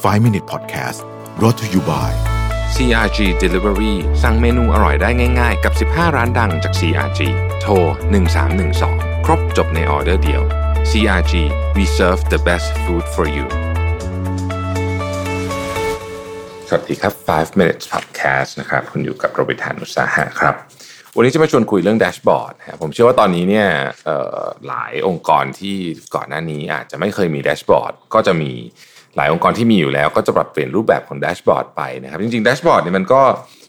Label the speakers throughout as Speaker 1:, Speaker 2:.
Speaker 1: 5 Minute Podcast brought to you by
Speaker 2: CRG Delivery สั่งเมนูอร่อยได้ง่าย ๆ กับ 15 ร้านดังจาก CRG โทร 1312 ครบจบในออเดอร์เดียว CRG we serve the best food for you สวัสดีครับ 5 minutes podcast นะครับคุณอยู่กับโรบิทานุสาหะครับ วันนี้จะมาชวนคุยเรื่องแดชบอร์ดผมเชื่อว่าตอนนี้เนี่ยหลายองค์กรที่ก่อนหน้านี้อาจจะไม่เคยมี dashboard ก็จะมี หลายองค์กรที่มีอยู่แล้วก็จะปรับเปลี่ยนรูปแบบของ dashboard ไปนะครับจริงๆ dashboard เนี่ยมันก็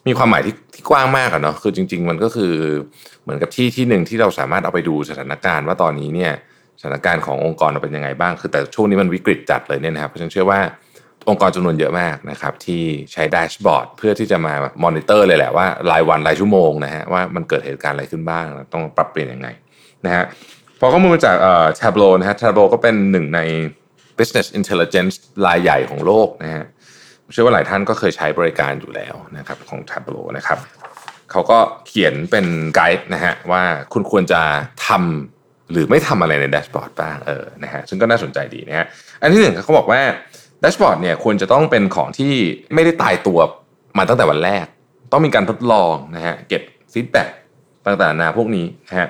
Speaker 2: มีความหมายที่ที่กว้างมากอะเนาะคือจริง ๆ มันก็คือเหมือนกับที่ที่หนึ่งที่เราสามารถเอาไปดูสถานการณ์ว่าตอนนี้เนี่ยสถานการณ์ขององค์กรเราเป็นยังไงบ้างคือแต่ช่วงนี้มันวิกฤตจัดเลยเนี่ยนะครับเพราะฉะนั้นเชื่อว่าองค์กรจำนวนเยอะมากนะครับที่ใช้ dashboard เพื่อที่จะมามอนิเตอร์เลยแหละว่ารายวันรายชั่วโมงนะฮะว่ามันเกิดเหตุการณ์อะไรขึ้นบ้างต้องปรับเปลี่ยนยังไงนะฮะพอข้อมูลมาจากเอ่อ Tableau นะฮะ Tableau ก็เป็นหนึ่งใน business intelligence รายใหญ่ของโลกนะฮะเชื่อว่าหลายท่านก็เคยใช้บริการอยู่แล้วนะครับของ Tableau นะครับเขาก็เขียนเป็นไกด์นะฮะว่าคุณควรจะทำหรือไม่ทำอะไรในแดชบอร์ดบ้างเออนะฮะซึ่งก็น่าสนใจดีนะฮะอันที่หนึ่งเขาบอกว่าแดชบอร์ดเนี่ยควรจะต้องเป็นของที่ไม่ได้ตายตัวมาตั้งแต่วันแรก ต้องมีการทดลองนะฮะเก็บ feedback ต่างๆนานาพวกนี้นะฮะ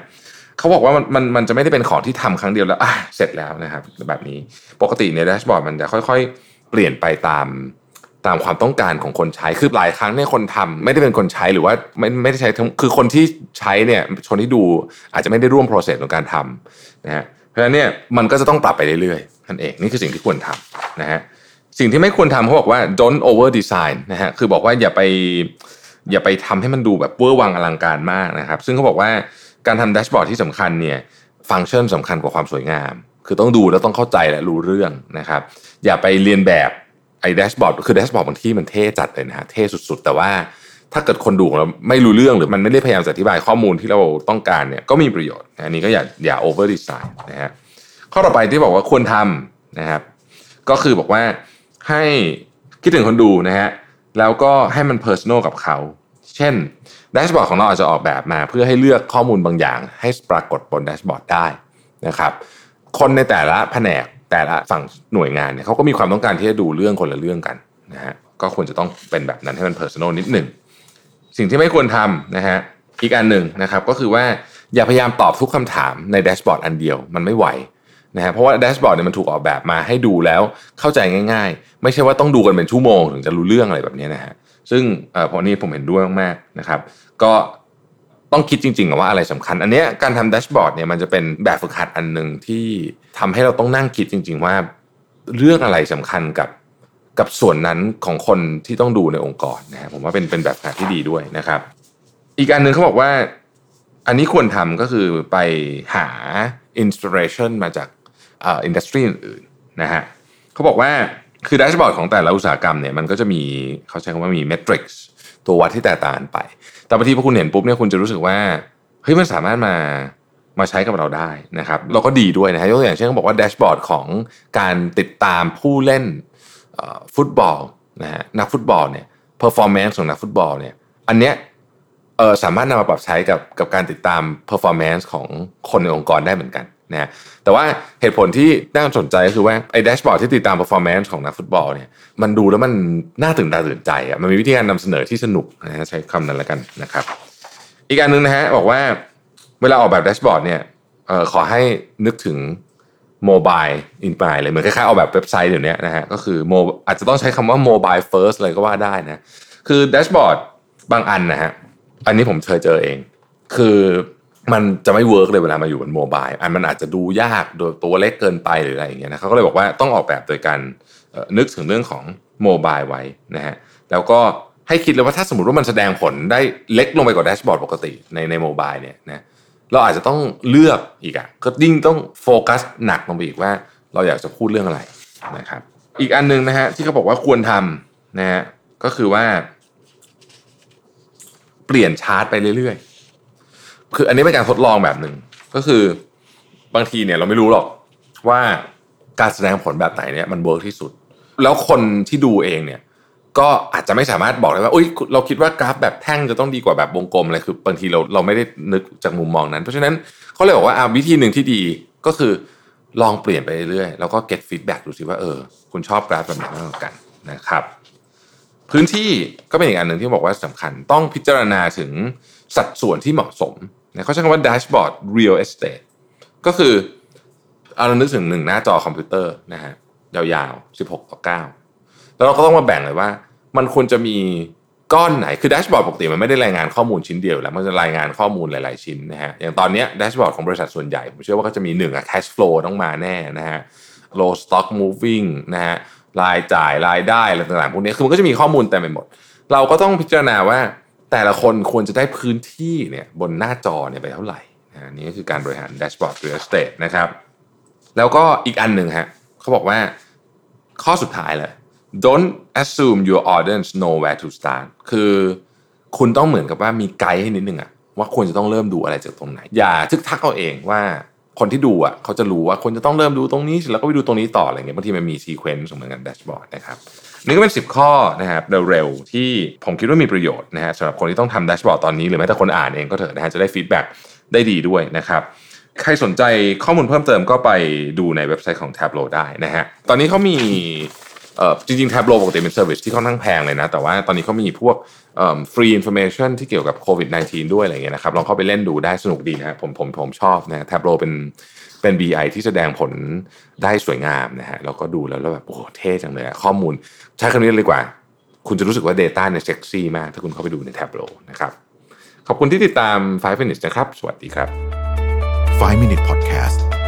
Speaker 2: เขาบอกว่ามันมันมันจะไม่ได้เป็นของที่ทำครั้งเดียวแล้วเสร็จแล้วนะครับแบบนี้ปกติเนี่ย dashboard มันจะค่อยๆ เปลี่ยนไปตามตามความต้องการของคนใช้ คือหลายครั้งเนี่ยคนทำไม่ได้เป็นคนใช้หรือว่าไม่ไม่ได้ใช้คือคนที่ใช้เนี่ยคนที่ดูอาจจะไม่ได้ร่วม process ของการทำนะฮะเพราะฉะนั้นเนี่ยมันก็จะต้องปรับไปเรื่อยๆนั่นเองนี่คือสิ่งที่ควรทำนะฮะสิ่งที่ไม่ควรทำเขาบอกว่า don't over design นะฮะคือบอกว่าอย่าไปอย่าไปทำให้มันดูแบบเวอร์วังอลังการมากนะครับ ซึ่งเขาบอกว่า การทำ dashboard ที่สำคัญเนี่ยฟังก์ชันสำคัญกว่าความสวยงาม คือต้องดูแล้วต้องเข้าใจและรู้เรื่องนะครับอย่าไปเลียนแบบไอ้ dashboard คือ dashboard บางที่มันเท่จัดเลยนะฮะเท่สุดๆ แต่ว่าถ้าเกิดคนดูเราไม่รู้เรื่องหรือมันไม่ได้พยายามอธิบายข้อมูลที่เราต้องการเนี่ยก็ไม่มีประโยชน์อันนี้ก็อย่าอย่า over design นะฮะข้อต่อไปที่บอกว่าควรทำนะครับก็คือบอกว่าให้คิดถึงคนดูนะฮะแล้วก็ให้มัน personal กับเขา เช่น dashboard ของเราอาจจะออกแบบมา เพื่อให้เลือกข้อมูลบางอย่าง ให้ปรากฏบน dashboard ได้นะครับคนในแต่ละแผนกแต่ละฝั่งหน่วยงานเนี่ยเขาก็มีความต้องการที่จะดูเรื่องคนละเรื่องกันนะฮะก็ควรจะต้องเป็นแบบนั้นให้มัน personal นิดหนึ่งสิ่งที่ไม่ควรทำนะฮะอีกอันหนึ่งนะครับก็คือว่าอย่าพยายามตอบทุกคำถามใน dashboard อันเดียวมันไม่ไหวนะฮะเพราะว่า dashboard เนี่ยมันถูกออกแบบมาให้ดูแล้วเข้าใจง่าย ๆ ไม่ใช่ว่าต้องดูกันเป็นชั่วโมงถึงจะรู้เรื่องอะไรแบบนี้นะฮะ ซึ่งเอ่อข้อนี้ผมเห็นด้วยมากๆนะครับ ก็ต้องคิดจริงๆว่าอะไรสำคัญ อันนี้การทำ dashboard เนี่ยมันจะเป็นแบบฝึกหัดอันหนึ่งที่ทำให้เราต้องนั่งคิดจริง ๆ ว่าเรื่องอะไรสำคัญกับกับส่วนนั้นของคนที่ต้องดูในองค์กรนะฮะผมว่าเป็นเป็นแบบฝึกหัดที่ดีด้วยนะครับ อีกอันหนึ่งเขาบอกว่า อันนี้ควรทำก็คือไปหา inspiration มาจาก industry อื่นๆนะฮะเขาบอกว่า คือ dashboard ของแต่ละอุตสาหกรรมเนี่ยมันก็จะมีเขาใช้คำว่ามี metrics ตัววัดที่แตกต่างกันไป แต่บางทีพอคุณเห็นปุ๊บเนี่ยคุณจะรู้สึกว่าเฮ้ยมันสามารถมามาใช้กับเราได้นะครับเราก็ดีด้วยนะฮะยกตัวอย่างเช่นเขาบอกว่า dashboard ของการติดตามผู้เล่นฟุตบอลนะฮะนักฟุตบอลเนี่ย performance ของนักฟุตบอลเนี่ยอันเนี้ยเออสามารถนำมาปรับใช้กับกับการติดตาม performance ของคนในองค์กรได้เหมือนกัน นะแต่ว่าเหตุผลที่น่าสนใจก็คือว่าไอ้ dashboard ที่ติดตาม performance ของนักฟุตบอลเนี่ยมันดูแล้วมันน่าตื่นตาตื่นใจอะมันมีวิธีการนำเสนอที่สนุกนะฮะใช้คำนั้นแล้วกันนะครับ อีกอันนึงนะฮะบอกว่าเวลาออกแบบ dashboard เนี่ยออขอให้นึกถึงmobile in ไปเลย เหมือนคล้ายๆออกแบบเว็บไซต์เดี๋ยวนี้นะฮะก็คือโมอาจจะต้องใช้คำว่า mobile first เลยก็ว่าได้นะ คือ dashboard บางอันนะฮะอันนี้ผมเคยเจอเอง คือ มันจะไม่ work เลยเวลามาอยู่บน mobile อันมันอาจจะดูยากโดยตัวเล็กเกินไปหรืออะไรอย่างเงี้ยนะเขาก็เลยบอกว่าต้องออกแบบโดยการนึกถึงเรื่องของ mobile ไว้นะฮะแล้วก็ให้คิดเลยว่าถ้าสมมติว่ามันแสดงผลได้เล็กลงไปกว่า dashboard ปกติในใน mobile เนี่ยนะเราอาจจะต้องเลือกอีกอะ่ะก็ยิ่งต้องโฟกัสหนักลงไปอีกว่า เราอยากจะพูดเรื่องอะไรนะครับอีกอันนึงนะฮะที่เขาบอกว่าควรทำนะฮะก็คือว่า เปลี่ยนชาร์ตไปเรื่อยๆ คืออันนี้เป็นการทดลองแบบหนึ่งก็คือบางทีเนี่ยเราไม่รู้หรอกว่าการแสดงผลแบบไหนเนี่ยมัน work ที่สุด แล้วคนที่ดูเองเนี่ย ก็อาจจะไม่สามารถบอกได้ว่าอุ้ยเราคิดว่ากราฟแบบแท่งจะต้องดีกว่าแบบวงกลมอะไรคือบางทีเราเราไม่ได้นึกจากมุมมองนั้น เพราะฉะนั้นเขาเลยบอกว่าอ่าวิธีหนึ่งที่ดีก็คือลองเปลี่ยนไปเรื่อยๆแล้วก็ get feedback ดูสิว่าเออคุณชอบกราฟแบบไหนมากกว่ากันนะครับพื้นที่ก็เป็นอีกอันหนึ่งที่บอกว่าสำคัญต้องพิจารณาถึงสัดส่วนที่เหมาะสม เขาใช้คำว่า dashboard real estate ก็คือเอาเรานึกถึงหนึ่งหน้าจอคอมพิวเตอร์นะฮะยาวๆ 16 ต่อ 9 แล้วเราก็ต้องมาแบ่งเลยว่า มันควรจะมีก้อนไหน คือแดชบอร์ดปกติมันไม่ได้รายงานข้อมูลชิ้นเดียวแล้วมันจะรายงานข้อมูลหลายๆชิ้นนะฮะอย่างตอนนี้แดชบอร์ดของบริษัทส่วนใหญ่ ผมเชื่อว่าก็จะมีหนึ่งอะ cash flow ต้องมาแน่นะฮะ low stock moving นะฮะรายจ่ายรายได้อะไรต่างๆพวกนี้คือมันก็จะมีข้อมูลเต็มไปหมด เราก็ต้องพิจารณาว่า แต่ละคนควรจะได้พื้นที่เนี่ยบนหน้าจอเนี่ยไปเท่าไหร่นะนี่ก็คือการบริหารแดชบอร์ด real estate นะครับ แล้วก็อีกอันหนึ่งฮะเขาบอกว่าข้อสุดท้ายเลย don't assume your audience know where to start คือคุณต้องเหมือนกับว่ามีไกด์ให้นิดนึงอะว่าควรจะต้องเริ่มดูอะไรจากตรงไหน อย่าทึกทักเอาเองว่า คนที่ดูอะเขาจะรู้ว่าคนจะต้องเริ่มดูตรงนี้แล้วก็ไปดูตรงนี้ต่ออะไรเงี้ยบางทีมันมี sequence เหมือนกัน dashboard นะครับนี่ก็เป็น 10 ข้อนะครับเร็วๆที่ผมคิดว่ามีประโยชน์นะฮะสำหรับคนที่ต้องทำ dashboard ตอนนี้หรือแม้แต่คนอ่านเองก็เถอะนะฮะจะได้ feedbackได้ดีด้วยนะครับใครสนใจข้อมูลเพิ่มเติมก็ไปดูในเว็บไซต์ของ Tableau ได้นะฮะตอนนี้เขามี จริงๆ Tableau ปกติเป็น service ที่ค่อนข้างแพงเลยนะ แต่ว่าตอนนี้เขามีพวก free information ที่เกี่ยวกับโควิด -19 ด้วยอะไรเงี้ยนะครับลองเข้าไปเล่นดูได้สนุกดีนะฮะผมผมผมชอบนะ Tableau เป็นเป็น BI ที่แสดงผลได้สวยงามนะฮะแล้วก็ดูแล้วแล้วแบบโอ้โหเท่จังเลยข้อมูล ใช้คำนี้เลยดีกว่า คุณจะรู้สึกว่า Data เนี่ยเซ็กซี่มาก ถ้าคุณเข้าไปดูใน Tableau นะครับขอบคุณที่ติดตาม 5 minutes นะครับ สวัสดีครับ
Speaker 1: 5 Minute Podcast